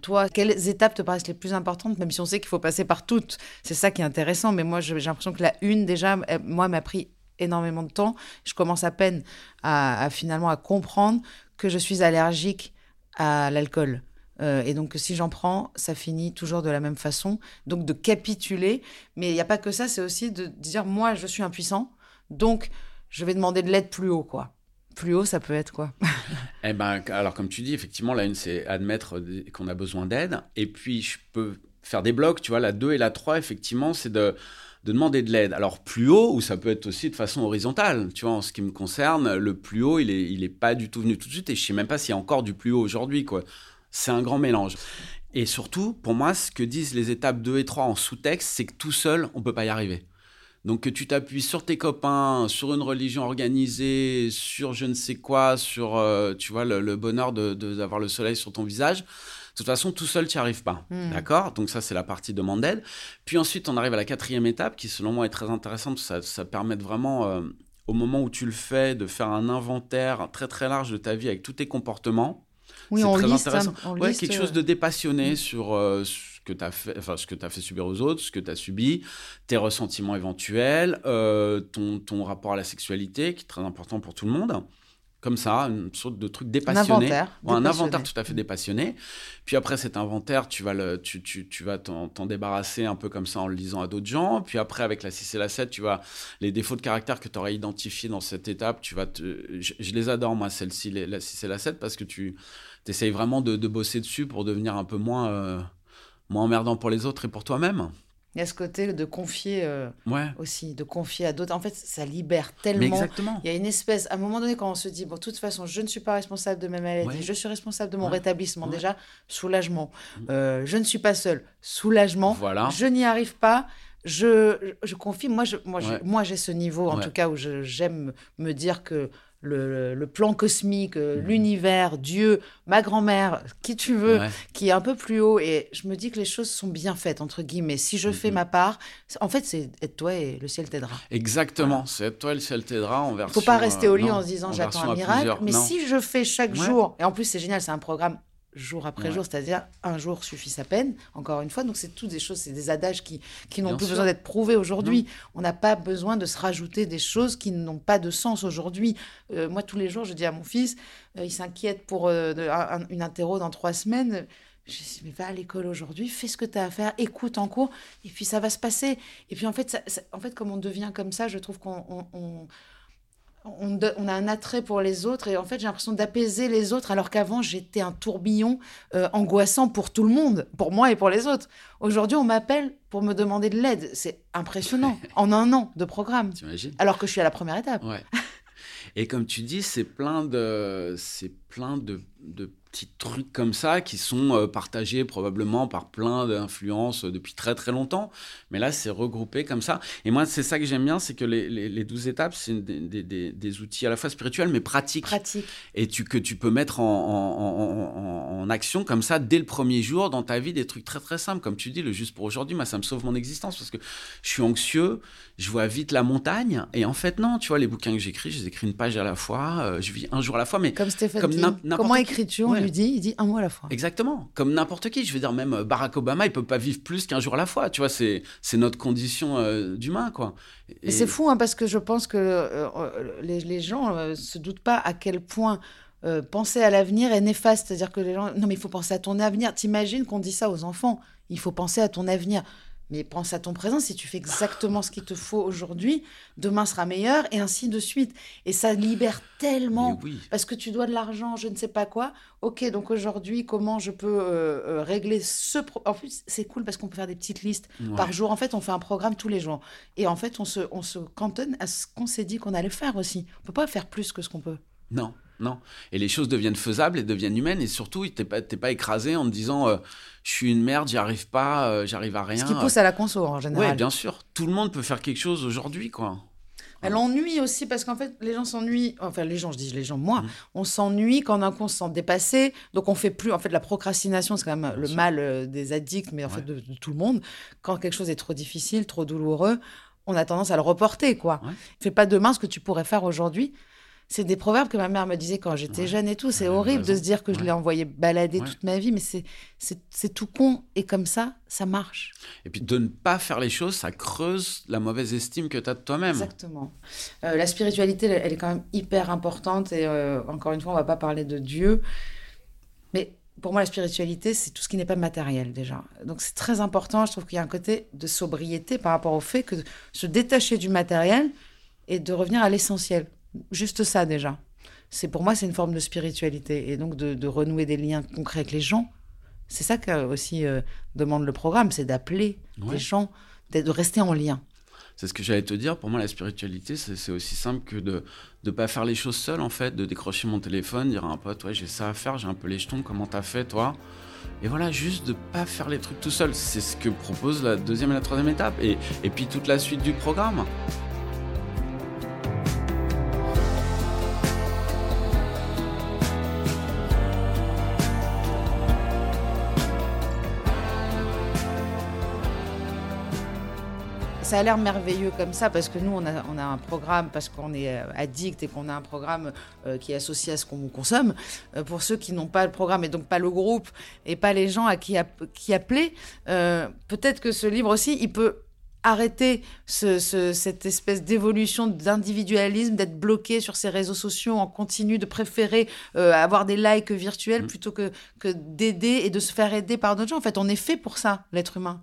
toi, quelles étapes te paraissent les plus importantes, même si on sait qu'il faut passer par toutes? C'est ça qui est intéressant. Mais moi, j'ai l'impression que la une, déjà, moi, m'a pris énormément de temps. Je commence à peine à finalement à comprendre que je suis allergique à l'alcool. Euh, et donc, si j'en prends, ça finit toujours de la même façon. Donc, de capituler. Mais il n'y a pas que ça, c'est aussi de dire moi, je suis impuissant. Donc, je vais demander de l'aide plus haut, quoi. Plus haut, ça peut être quoi? Eh ben, alors, comme tu dis, effectivement, la une, c'est admettre qu'on a besoin d'aide. Et puis, je peux faire des blocs, tu vois. La 2 et la 3, effectivement, c'est de de demander de l'aide. Alors plus haut, ou ça peut être aussi de façon horizontale. Tu vois, en ce qui me concerne, le plus haut, il est, il est pas du tout venu tout de suite, et je sais même pas s'il y a encore du plus haut aujourd'hui. C'est un grand mélange. Et surtout, pour moi, ce que disent les étapes 2 et 3 en sous-texte, c'est que tout seul, on peut pas y arriver. Donc que tu t'appuies sur tes copains, sur une religion organisée, sur je ne sais quoi, sur euh, tu vois le, bonheur d'avoir de, le soleil sur ton visage, toute façon, tout seul, tu n'y arrives pas. Hmm. D'accord? Donc, ça, c'est la partie demande d'aide. Puis ensuite, on arrive à la quatrième étape qui, selon moi, est très intéressante. Ça, ça permet vraiment, euh, au moment où tu le fais, de faire un inventaire très, très large de ta vie avec tous tes comportements. Oui, on très liste, intéressant. ouais, quelque chose de dépassionné hmm. sur euh, ce que tu as fait, enfin, ce que as fait subir aux autres, ce que tu as subi, tes ressentiments éventuels, euh, ton, ton rapport à la sexualité, qui est très important pour tout le monde comme ça, une sorte de truc dépassionné. Un inventaire. un inventaire tout à fait dépassionné. Puis après cet inventaire, tu vas, le, tu, tu, tu vas t'en, débarrasser un peu comme ça en le lisant à d'autres gens. Puis après, avec la 6 et la 7, tu vas, les défauts de caractère que tu aurais identifiés dans cette étape, tu vas te, je, les adore, moi, celle-ci, la 6 et la 7, parce que tu essayes vraiment de, bosser dessus pour devenir un peu moins, euh, moins emmerdant pour les autres et pour toi-même. Il y a ce côté de confier euh, aussi, de confier à d'autres. En fait, ça libère tellement. exactement. Il y a une espèce, à un moment donné, quand on se dit, bon, de toute façon, je ne suis pas responsable de ma maladie, je suis responsable de mon rétablissement, déjà, soulagement. Mm. Euh, je ne suis pas seul, soulagement. Voilà. Je n'y arrive pas. Je, je, confie, moi, je, moi, moi, j'ai ce niveau, en tout cas, où j'aime me dire que le, plan cosmique, euh, mhm. l'univers, Dieu, ma grand-mère, qui tu veux, qui est un peu plus haut. Et je me dis que les choses sont bien faites, entre guillemets. Si je fais mhm. ma part, en fait, c'est aide-toi et le ciel t'aidera. Exactement, c'est aide-toi et le ciel t'aidera en version. Faut pas rester au lit euh, en se disant j'attends un miracle. Mais si je fais chaque jour, et en plus, c'est génial, c'est un programme jour après jour, c'est-à-dire un jour suffit sa peine, encore une fois. Donc c'est toutes des choses, c'est des adages qui, qui n'ont plus besoin d'être prouvés aujourd'hui. On n'a pas besoin de se rajouter des choses qui n'ont pas de sens aujourd'hui. Euh, moi, tous les jours, je dis à mon fils, euh, il s'inquiète pour euh, une interro dans trois semaines. Je dis, mais va à l'école aujourd'hui, fais ce que tu as à faire, écoute en cours, et puis ça va se passer. Et puis en fait, en fait comme on devient comme ça, je trouve qu'on on, a un attrait pour les autres et en fait j'ai l'impression d'apaiser les autres alors qu'avant j'étais un tourbillon euh, angoissant pour tout le monde, pour moi et pour les autres. Aujourd'hui on m'appelle pour me demander de l'aide, c'est impressionnant en un an de programme. Alors que je suis à la première étape. Et comme tu dis, c'est plein de plein de, de petits trucs comme ça qui sont euh, partagés probablement par plein d'influences depuis très très longtemps. Mais là, c'est regroupé comme ça. Et moi, c'est ça que j'aime bien, c'est que les, les, 12 étapes, c'est des, des, des, outils à la fois spirituels mais pratiques. Pratique. Et tu, que tu peux mettre en, en, en, action comme ça dès le premier jour dans ta vie, des trucs très très simples. Comme tu dis, le juste pour aujourd'hui, moi, ça me sauve mon existence parce que je suis anxieux, je vois vite la montagne. Et en fait, non, tu vois, les bouquins que j'écris, je les écris une page à la fois, euh, je vis un jour à la fois. Mais comme Stéphane comme comment écris-tu dit, il dit un mot à la fois. Exactement, comme n'importe qui. Je veux dire, même euh, Barack Obama, il peut pas vivre plus qu'un jour à la fois. Tu vois, c'est notre condition euh, d'humain, quoi. Et... C'est fou, hein, parce que je pense que euh, les, les, gens ne se doutent pas à quel point penser à l'avenir est néfaste. C'est-à-dire que les gens, non mais il faut penser à ton avenir. T'imagines qu'on dit ça aux enfants. Il faut penser à ton avenir. Mais pense à ton présent, si tu fais exactement ce qu'il te faut aujourd'hui, demain sera meilleur, et ainsi de suite. Et ça libère tellement, parce que tu dois de l'argent, je ne sais pas quoi. Ok, donc aujourd'hui, comment je peux euh, euh, régler ce... en plus, c'est cool parce qu'on peut faire des petites listes par jour. En fait, on fait un programme tous les jours. Et en fait, on se, on se cantonne à ce qu'on s'est dit qu'on allait faire aussi. On peut pas faire plus que ce qu'on peut. Non, non. Et les choses deviennent faisables et deviennent humaines. Et surtout, tu n'es pas, pas, écrasé en te disant euh, je suis une merde, j'y arrive pas, euh, j'arrive à rien. Ce qui pousse à la conso en général. Oui, bien sûr. Tout le monde peut faire quelque chose aujourd'hui, quoi. L'ennui aussi, parce qu'en fait, les gens s'ennuient. Enfin, les gens, je dis les gens, moi, mmh. on s'ennuie quand d'un coup on se sent dépassé. Donc, on fait plus. En fait, la procrastination, c'est quand même le mal euh, des addicts, mais en fait de, tout le monde. Quand quelque chose est trop difficile, trop douloureux, on a tendance à le reporter, quoi. Fais pas demain ce que tu pourrais faire aujourd'hui c'est des proverbes que ma mère me disait quand j'étais jeune et tout. C'est horrible de se dire que je l'ai envoyé balader toute ma vie, mais c'est tout con. Et comme ça, ça marche. Et puis de ne pas faire les choses, ça creuse la mauvaise estime que tu as de toi-même. Exactement. Euh, la spiritualité, elle, est quand même hyper importante. Et euh, encore une fois, on va pas parler de Dieu. Mais pour moi, la spiritualité, c'est tout ce qui n'est pas matériel déjà. Donc c'est très important. Je trouve qu'il y a un côté de sobriété par rapport au fait que se détacher du matériel et de revenir à l'essentiel. Juste ça déjà. C'est pour moi c'est une forme de spiritualité et donc de, renouer des liens concrets avec les gens. C'est ça que aussi euh, demande le programme, c'est d'appeler les gens, de rester en lien. C'est ce que j'allais te dire. Pour moi, la spiritualité, c'est aussi simple que de ne pas faire les choses seul, en fait, de décrocher mon téléphone, dire à un pote, ouais, j'ai ça à faire, j'ai un peu les jetons, comment t'as fait, toi? Et voilà, juste de pas faire les trucs tout seul. C'est ce que propose la deuxième et la troisième étape. Et, et puis toute la suite du programme. Ça a l'air merveilleux comme ça parce que nous, on a, on a un programme, parce qu'on est euh, addict et qu'on a un programme euh, qui est associé à ce qu'on consomme. Euh, pour ceux qui n'ont pas le programme et donc pas le groupe et pas les gens à qui, qui appeler, peut-être que ce livre aussi, il peut arrêter ce, cette espèce d'évolution d'individualisme, d'être bloqué sur ces réseaux sociaux en continu, de préférer avoir des likes virtuels mm. plutôt que, que d'aider et de se faire aider par d'autres gens. En fait, on est fait pour ça, l'être humain.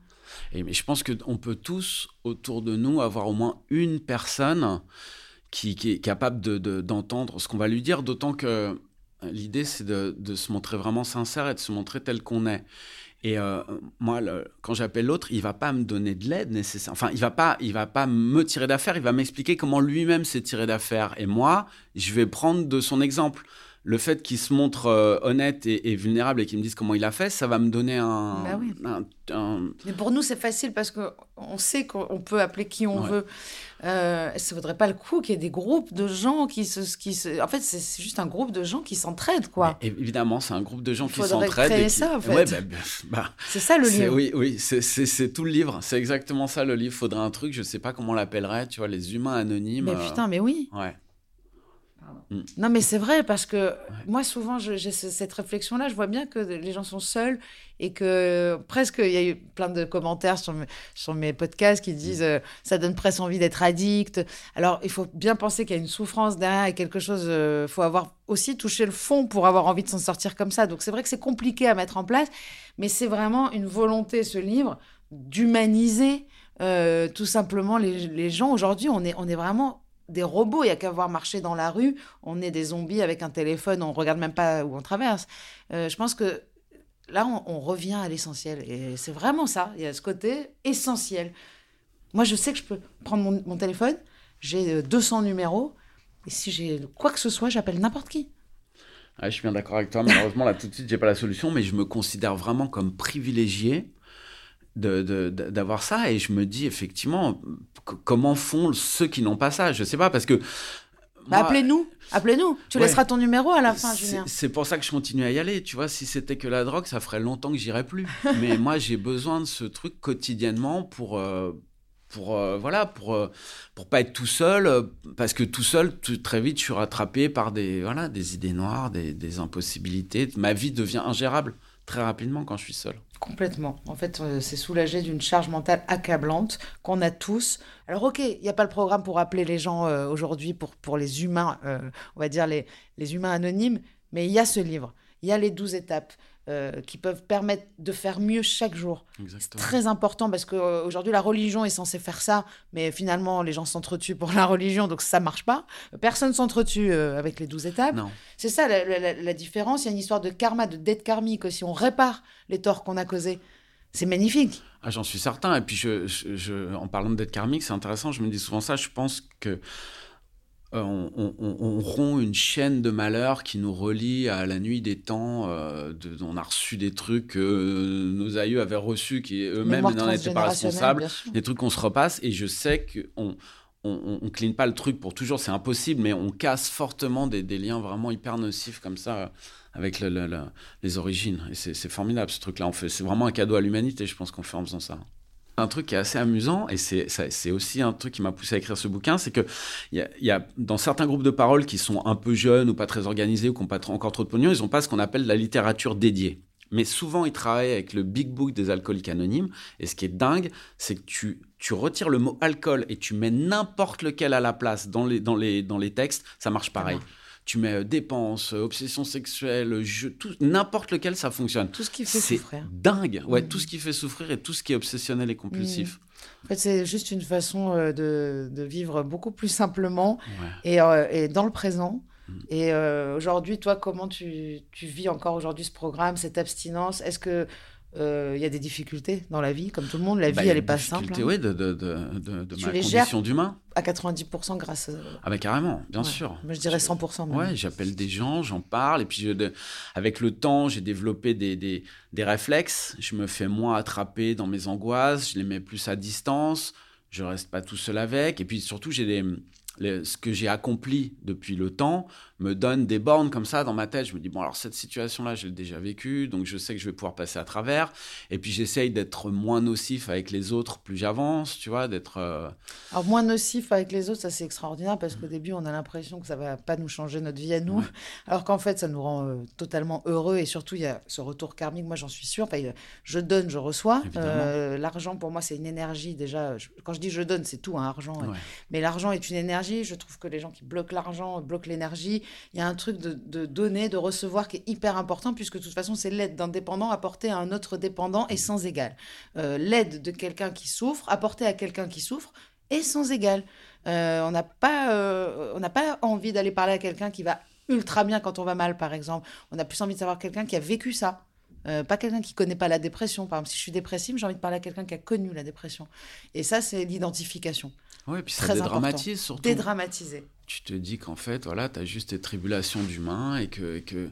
Et je pense qu'on peut tous, autour de nous, avoir au moins une personne qui, est capable d'entendre ce qu'on va lui dire, d'autant que l'idée, c'est de, se montrer vraiment sincère et de se montrer tel qu'on est. Et euh, moi, quand j'appelle l'autre, il va pas me donner de l'aide nécessaire. Enfin, il va pas, il va pas me tirer d'affaire. Il va m'expliquer comment lui-même s'est tiré d'affaire. Et moi, je vais prendre de son exemple le fait qu'il se montre euh, honnête et, vulnérable et qu'il me dise comment il a fait, ça va me donner un. Bah Mais pour nous, c'est facile parce qu'on sait qu'on peut appeler qui on veut. Euh, ça ne vaudrait pas le coup qu'il y ait des groupes de gens qui se. Qui se... En fait, c'est juste un groupe de gens qui s'entraident, quoi. évidemment, c'est un groupe de gens qui s'entraident. C'est ça, en fait. Bah, bah, c'est ça le livre. Oui, oui, c'est tout le livre. C'est exactement ça le livre. Il faudrait un truc, je ne sais pas comment on l'appellerait, tu vois, les humains anonymes. Mais putain, mais oui. Ouais. Mm. Non, mais c'est vrai, parce que moi, souvent, j'ai cette réflexion-là. Je vois bien que les gens sont seuls et que presque, il y a eu plein de commentaires sur, mes, sur mes podcasts qui disent mm. euh, ça donne presque envie d'être addict. Alors, il faut bien penser qu'il y a une souffrance derrière et quelque chose. Il euh, faut avoir aussi touché le fond pour avoir envie de s'en sortir comme ça. Donc, c'est vrai que c'est compliqué à mettre en place, mais c'est vraiment une volonté, ce livre, d'humaniser. Euh, tout simplement les, les gens aujourd'hui on est on est vraiment des robots. Il n'y a qu'à voir marcher dans la rue. On est des zombies avec un téléphone, on regarde même pas où on traverse. Euh, je pense que là, on, revient à l'essentiel. Et c'est vraiment ça. Il y a ce côté essentiel. Moi, je sais que je peux prendre mon, téléphone, j'ai 200 euh, numéros, et si j'ai quoi que ce soit, j'appelle n'importe qui. je suis bien d'accord avec toi. Malheureusement, là, tout de suite, j'ai pas la solution, mais je me considère vraiment comme privilégié d'avoir de, ça. Et je me dis, effectivement, comment font ceux qui n'ont pas ça? Je sais pas, parce que. Bah, appelez-nous, appelez-nous. Tu laisseras ton numéro à la fin, Julien. C'est pour ça que je continue à y aller. Tu vois, si c'était que la drogue, ça ferait longtemps que j'irais plus. mais moi, j'ai besoin de ce truc quotidiennement pour. Euh, pour euh, voilà pour euh, pour pas être tout seul euh, parce que tout seul très vite je suis rattrapé par des voilà des idées noires des, des, impossibilités ma vie devient ingérable très rapidement quand je suis seul complètement. En fait c'est soulagé d'une charge mentale accablante qu'on a tous. Alors ok il n'y a pas le programme pour appeler les gens aujourd'hui pour pour les humains on va dire les les humains anonymes mais il y a ce livre. Il y a les 12 étapes euh, qui peuvent permettre de faire mieux chaque jour. C'est très important parce qu'aujourd'hui, la religion est censée faire ça, mais finalement, les gens s'entretuent pour la religion, donc ça marche pas. Personne s'entretue euh, avec les douze étapes. C'est ça la, différence. Il y a une histoire de karma, de dette karmique aussi. On répare les torts qu'on a causés. C'est magnifique. Ah, J'en suis certain. Et puis, je, je, en parlant de dette karmique, c'est intéressant. Je me dis souvent ça. Je pense que euh, on, rompt une chaîne de malheur qui nous relie à la nuit des temps. Euh, on a reçu des trucs que nos aïeux avaient reçus qui eux-mêmes n'en étaient pas responsables, des trucs qu'on se repasse. Et je sais qu'on on, on, clean pas le truc pour toujours, c'est impossible, mais on casse fortement des, liens vraiment hyper nocifs comme ça euh, avec les origines. Et c'est formidable ce truc-là. C'est vraiment un cadeau à l'humanité, je pense qu'on fait en faisant ça. Un truc qui est assez amusant, et c'est aussi un truc qui m'a poussé à écrire ce bouquin, c'est qu'il y a, y a dans certains groupes de parole qui sont un peu jeunes ou pas très organisés ou qui n'ont pas encore trop de pognon, ils n'ont pas ce qu'on appelle la littérature dédiée. Mais souvent, ils travaillent avec le Big Book des alcooliques anonymes. Et ce qui est dingue, c'est que tu, tu retires le mot alcool et tu mets n'importe lequel à la place dans les, dans les, dans les textes, ça marche pareil tu mets euh, dépenses, euh, obsession sexuelle, jeu, n'importe lequel, ça fonctionne. Tout ce qui fait souffrir. dingue. Ouais, mm. tout ce qui fait souffrir et tout ce qui est obsessionnel et compulsif. Mm. En fait, c'est juste une façon euh, de, de, vivre beaucoup plus simplement et, et, dans le présent. Mm. Et aujourd'hui, toi, comment tu, tu vis encore aujourd'hui ce programme, cette abstinence? Est-ce que euh, il y a des difficultés dans la vie, comme tout le monde. La bah, vie, elle n'est pas simple. Hein. Oui, de, de, de, de ma condition d'humain. À 90% grâce à... Ah bah carrément, bien sûr. Moi, je dirais 100%. Même. Ouais, j'appelle des gens, j'en parle. Et puis, je, avec le temps, j'ai développé des, des, des, réflexes. Je me fais moins attraper dans mes angoisses. Je les mets plus à distance. Je reste pas tout seul avec. Et puis, surtout, j'ai des ce que j'ai accompli depuis le temps me donne des bornes comme ça dans ma tête. Je me dis, bon, alors cette situation-là, je l'ai déjà vécue, donc je sais que je vais pouvoir passer à travers. Et puis j'essaye d'être moins nocif avec les autres plus j'avance, tu vois, d'être... Euh, alors moins nocif avec les autres, ça c'est extraordinaire parce qu'au début, on a l'impression que ça va pas nous changer notre vie à nous, alors qu'en fait, ça nous rend euh, totalement heureux et surtout, il y a ce retour karmique, moi j'en suis sûre. Enfin, je donne, je reçois. Euh, l'argent, pour moi, c'est une énergie déjà. quand je dis je donne, c'est tout, un hein, argent. Mais l'argent est une énergie je trouve que les gens qui bloquent l'argent bloquent l'énergie. Il y a un truc de, donner, de recevoir qui est hyper important, puisque de toute façon, c'est l'aide d'un dépendant apportée à un autre dépendant et sans égal. Euh, l'aide de quelqu'un qui souffre, apportée à quelqu'un qui souffre, est sans égal. Euh, on n'a pas, euh, pas envie d'aller parler à quelqu'un qui va ultra bien quand on va mal, par exemple. On a plus envie de savoir quelqu'un qui a vécu ça. pas quelqu'un qui connaît pas la dépression. Par exemple, si je suis dépressive, j'ai envie de parler à quelqu'un qui a connu la dépression. Et ça, c'est l'identification. Oui, puis ça dédramatise surtout. Dédramatiser. Tu te dis qu'en fait, voilà, tu as juste tes tribulations d'humain et que, et que,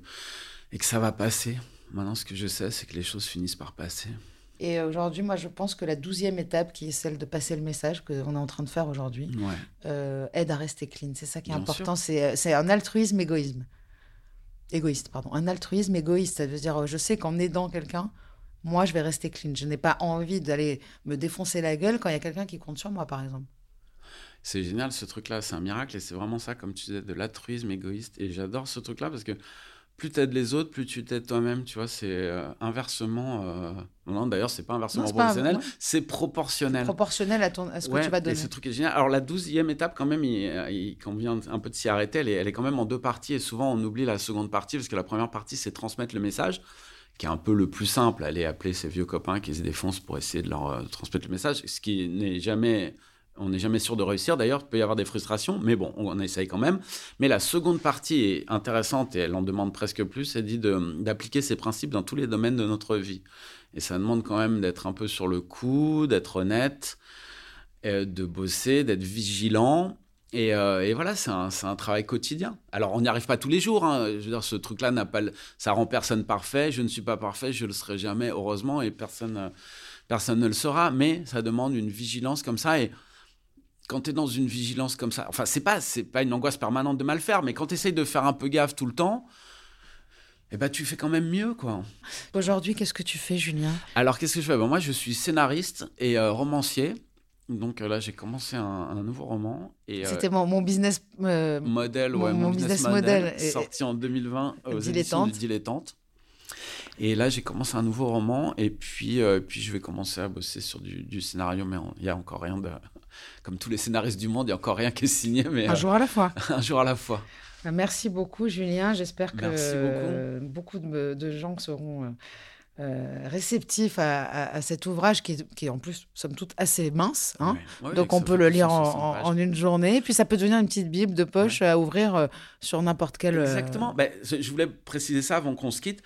et que ça va passer. Maintenant, ce que je sais, c'est que les choses finissent par passer. Et aujourd'hui, moi, je pense que la douzième étape, qui est celle de passer le message qu'on est en train de faire aujourd'hui, euh, aide à rester clean. C'est ça qui est important. C'est un altruisme égoïsme. Égoïste, pardon. Un altruisme égoïste. Ça veut dire, je sais qu'en aidant quelqu'un, moi, je vais rester clean. Je n'ai pas envie d'aller me défoncer la gueule quand il y a quelqu'un qui compte sur moi, par exemple. C'est génial ce truc-là, c'est un miracle et c'est vraiment ça, comme tu disais, de l'altruisme égoïste. Et j'adore ce truc-là parce que plus tu aides les autres, plus tu t'aides toi-même, tu vois, c'est euh, inversement. Euh, non, d'ailleurs, c'est pas inversement proportionnel, c'est proportionnel. Proportionnel à, ton, à ce que tu vas donner. Et ce truc est génial. Alors, la douzième étape, quand même, il, convient un peu de s'y arrêter. Elle est, elle est quand même en deux parties et souvent on oublie la seconde partie parce que la première partie, c'est transmettre le message qui est un peu le plus simple, aller appeler ses vieux copains qui se défoncent pour essayer de leur euh, transmettre le message, ce qui n'est jamais on n'est jamais sûr de réussir. D'ailleurs, il peut y avoir des frustrations, mais bon, on essaye quand même. Mais la seconde partie est intéressante et elle en demande presque plus. C'est dit d'appliquer ces principes dans tous les domaines de notre vie. Et ça demande quand même d'être un peu sur le coup, d'être honnête, euh, de bosser, d'être vigilant Et, euh, voilà, c'est un, travail quotidien. Alors, on n'y arrive pas tous les jours. hein. Je veux dire, ce truc-là n'a pas, ça rend personne parfait. Je ne suis pas parfait, je le serai jamais, heureusement, et personne, euh, personne ne le sera. Mais ça demande une vigilance comme ça. Quand tu es dans une vigilance comme ça, enfin, c'est pas, c'est pas une angoisse permanente de mal faire, mais quand tu essayes de faire un peu gaffe tout le temps, eh ben, tu fais quand même mieux, quoi. Aujourd'hui, qu'est-ce que tu fais, Julien? Alors, qu'est-ce que je fais? Ben, Moi, je suis scénariste et euh, romancier. Donc euh, là, j'ai commencé un, un nouveau roman. Et, euh, C'était mon, mon business. modèle, mon- ouais, mon mon, business, business model, model. Et- sorti en 2020 aux éditions Dilettante. du Dilettante. Et là, j'ai commencé un nouveau roman et puis, euh, puis je vais commencer à bosser sur du, du scénario, mais il y a encore rien de... Comme tous les scénaristes du monde, il n'y a encore rien qui est signé, mais un euh, jour à la fois. un jour à la fois. Bah, Merci beaucoup, Julien. J'espère que beaucoup. euh, beaucoup de, de gens seront euh, euh, réceptifs à, à- à cet ouvrage qui est, qui est en plus, somme toute, assez mince. hein. Donc on peut le lire en, 160 en- pages. en une journée. Puis ça peut devenir une petite bible de poche à ouvrir euh, sur n'importe quel. euh, Exactement. Ben, je voulais préciser ça avant qu'on se quitte.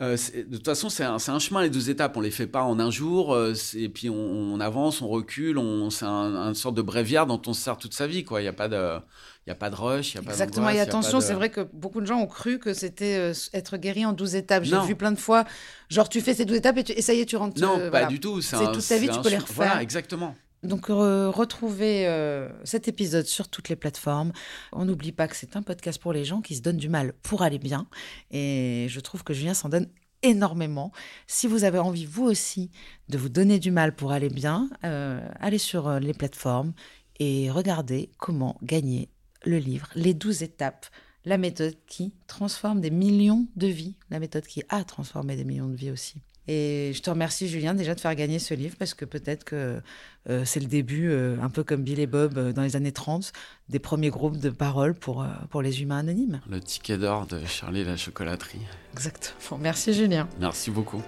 Euh, de toute façon, c'est un, chemin, les deux étapes. On les fait pas en un jour. euh, et puis on, on avance, on recule. On, c'est un, un sorte de bréviaire dont on se sert toute sa vie. Il n'y a pas de, y a pas de rush. Y a pas Exactement, et attention, de- c'est vrai que beaucoup de gens ont cru que c'était euh, être guéri en 12 étapes. J'ai vu plein de fois, genre tu fais ces 12 étapes et, tu- et ça y est, tu rentres. Non, pas voilà. du tout. C'est toute ta vie, tu peux les refaire. Voilà, exactement. Donc retrouvez euh, cet épisode sur toutes les plateformes. On n'oublie pas que c'est un podcast pour les gens qui se donnent du mal pour aller bien. Et je trouve que Julien s'en donne énormément. Si vous avez envie, vous aussi, de vous donner du mal pour aller bien, euh, allez sur euh, les plateformes et regardez comment gagner le livre Les 12 étapes. La méthode qui transforme des millions de vies. La méthode qui a transformé des millions de vies aussi. Et je te remercie, Julien, déjà de faire gagner ce livre parce que peut-être que euh, c'est le début, euh, un peu comme Bill et Bob euh, dans les années 30, des premiers groupes de paroles pour, euh, pour les humains anonymes. Le ticket d'or de Charlie et la chocolaterie. Exactement. Merci, Julien. Merci beaucoup.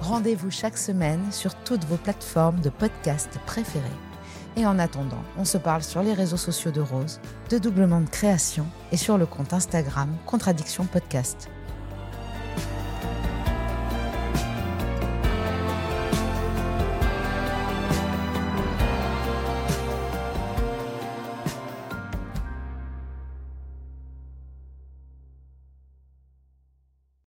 Rendez-vous chaque semaine sur toutes vos plateformes de podcast préférées. Et en attendant, on se parle sur les réseaux sociaux de Rose, de Doublement de Création et sur le compte Instagram Contradiction Podcast.